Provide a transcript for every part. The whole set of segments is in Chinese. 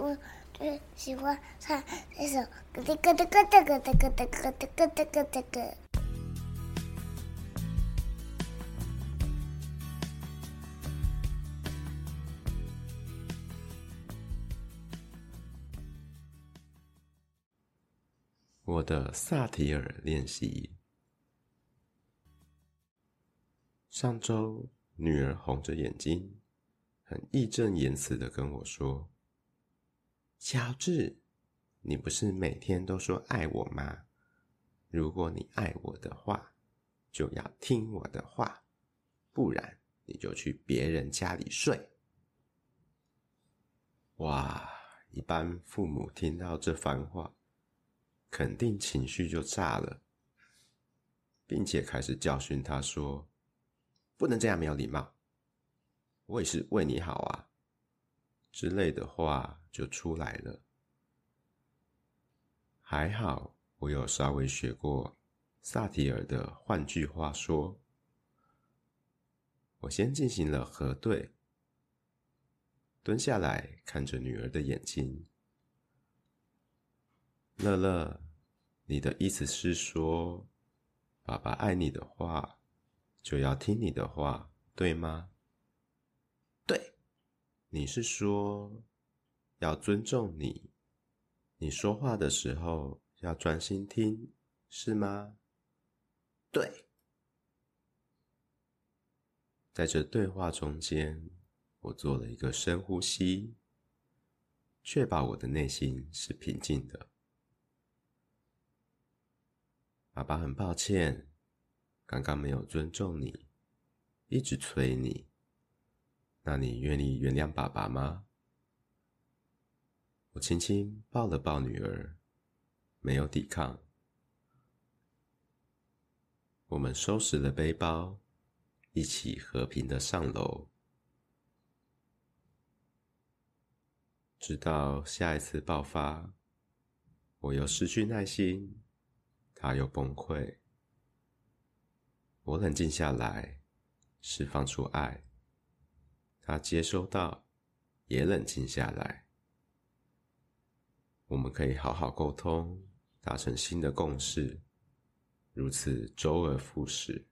我最喜欢唱这首咯哒咯哒咯哒咯哒咯哒咯哒咯哒咯哒咯。我的萨提尔练习。上周，女儿红着眼睛，很义正言辞的跟我说：“乔治，你不是每天都说爱我吗？如果你爱我的话，就要听我的话，不然你就去别人家里睡。”哇！一般父母听到这番话，肯定情绪就炸了，并且开始教训他说：“不能这样，没有礼貌。我也是为你好啊。”之类的话就出来了。还好我有稍微学过萨提尔的换句话说。我先进行了核对，蹲下来看着女儿的眼睛。乐乐，你的意思是说，爸爸爱你的话，就要听你的话，对吗？对，你是说要尊重你，你说话的时候要专心听，是吗？对。在这对话中间，我做了一个深呼吸，确保我的内心是平静的。爸爸很抱歉，刚刚没有尊重你，一直催你。那你愿意原谅爸爸吗？我轻轻抱了抱女儿，没有抵抗。我们收拾了背包，一起和平的上楼。直到下一次爆发，我又失去耐心。他又崩溃，我冷静下来，释放出爱。他接收到，也冷静下来。我们可以好好沟通，达成新的共识，如此周而复始。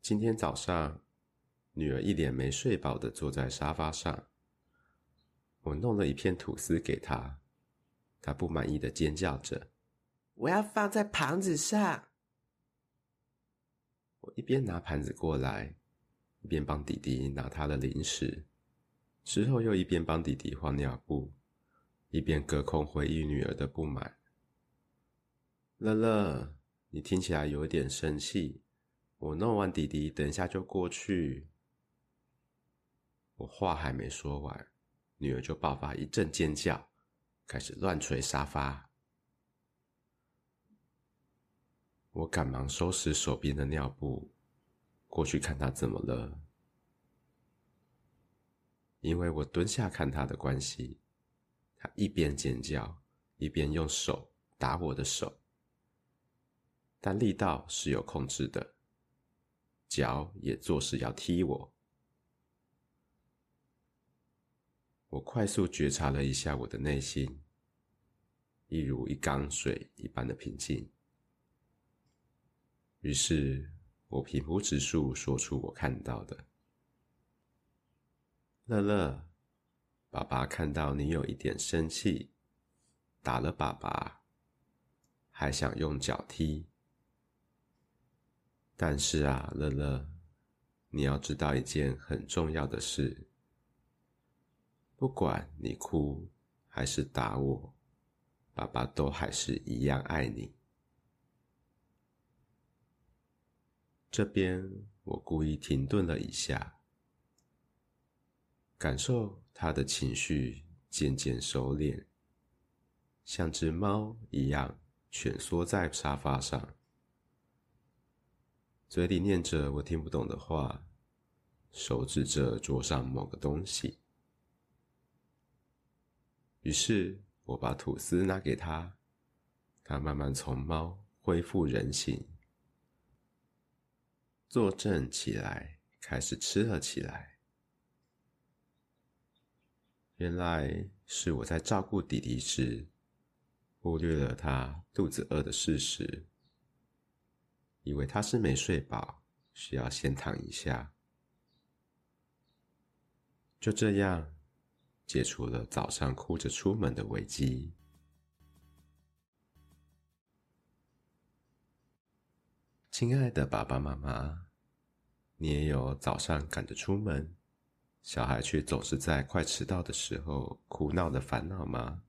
今天早上，女儿一脸没睡饱的坐在沙发上。我弄了一片吐司给她，她不满意的尖叫着：“我要放在盘子上。”我一边拿盘子过来，一边帮弟弟拿他的零食，之后又一边帮弟弟换尿布，一边隔空回忆女儿的不满。乐乐，你听起来有点生气。我弄完弟弟，等一下就过去。我话还没说完。女儿就爆发一阵尖叫，开始乱捶沙发。我赶忙收拾手边的尿布，过去看他怎么了。因为我蹲下看他的关系，他一边尖叫，一边用手打我的手，但力道是有控制的，脚也作势要踢我。我快速觉察了一下我的内心，一如一缸水一般的平静。于是，我平铺直叙说出我看到的：“乐乐，爸爸看到你有一点生气，打了爸爸，还想用脚踢。但是啊，乐乐，你要知道一件很重要的事。”不管你哭还是打我，爸爸都还是一样爱你。这边我故意停顿了一下，感受他的情绪渐渐收敛，像只猫一样蜷缩在沙发上，嘴里念着我听不懂的话，手指着桌上某个东西。于是我把吐司拿给他，他慢慢从猫恢复人形，坐正起来开始吃了起来。原来是我在照顾弟弟时忽略了他肚子饿的事实以为他是没睡饱需要先躺一下。就这样解除了早上哭着出门的危机。亲爱的爸爸妈妈，你也有早上赶着出门，小孩却总是在快迟到的时候哭闹的烦恼吗？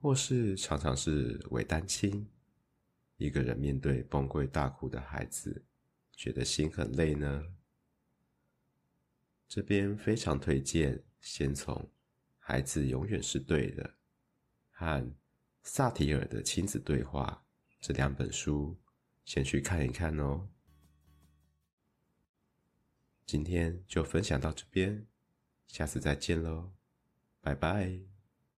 或是常常是伪单亲，一个人面对崩溃大哭的孩子，觉得心很累呢？这边非常推荐先从《孩子永远是对的》和萨提尔的亲子对话这两本书。先去看一看哦。今天就分享到这边，下次再见喽，拜拜。